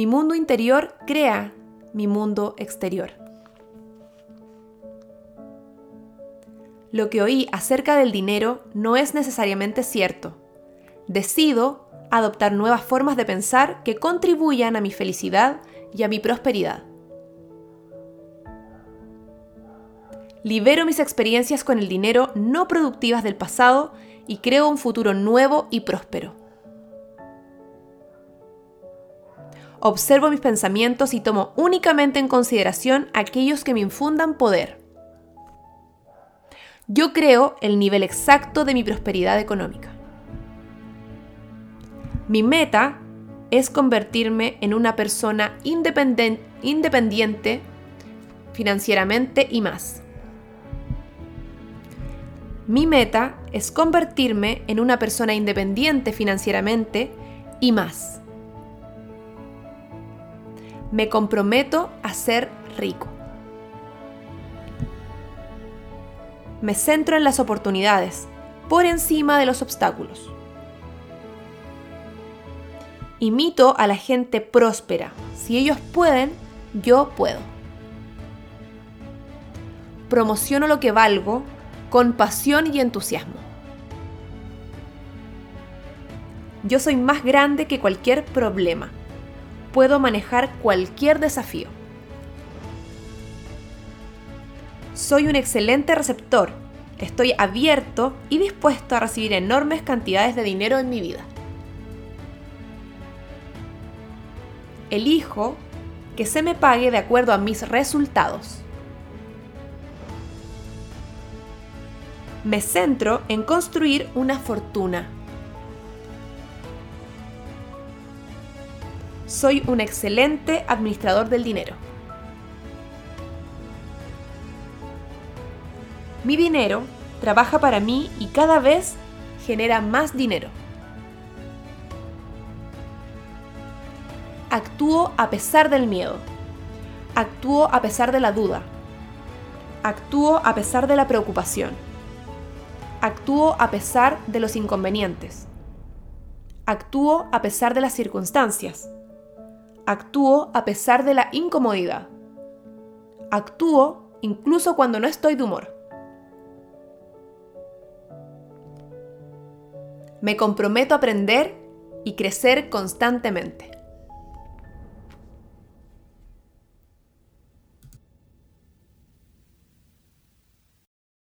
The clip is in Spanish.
Mi mundo interior crea mi mundo exterior. Lo que oí acerca del dinero no es necesariamente cierto. Decido adoptar nuevas formas de pensar que contribuyan a mi felicidad y a mi prosperidad. Libero mis experiencias con el dinero no productivas del pasado y creo un futuro nuevo y próspero. Observo mis pensamientos y tomo únicamente en consideración aquellos que me infundan poder. Yo creo el nivel exacto de mi prosperidad económica. Mi meta es convertirme en una persona independiente financieramente y más. Mi meta es convertirme en una persona independiente financieramente y más. Me comprometo a ser rico. Me centro en las oportunidades por encima de los obstáculos. Imito a la gente próspera. Si ellos pueden, yo puedo. Promociono lo que valgo con pasión y entusiasmo. Yo soy más grande que cualquier problema. Puedo manejar cualquier desafío. Soy un excelente receptor. Estoy abierto y dispuesto a recibir enormes cantidades de dinero en mi vida. Elijo que se me pague de acuerdo a mis resultados. me centro en construir una fortuna. Soy un excelente administrador del dinero. Mi dinero trabaja para mí y cada vez genera más dinero. Actúo a pesar del miedo. Actúo a pesar de la duda. Actúo a pesar de la preocupación. Actúo a pesar de los inconvenientes. Actúo a pesar de las circunstancias. Actúo a pesar de la incomodidad. Actúo incluso cuando no estoy de humor. Me comprometo a aprender y crecer constantemente.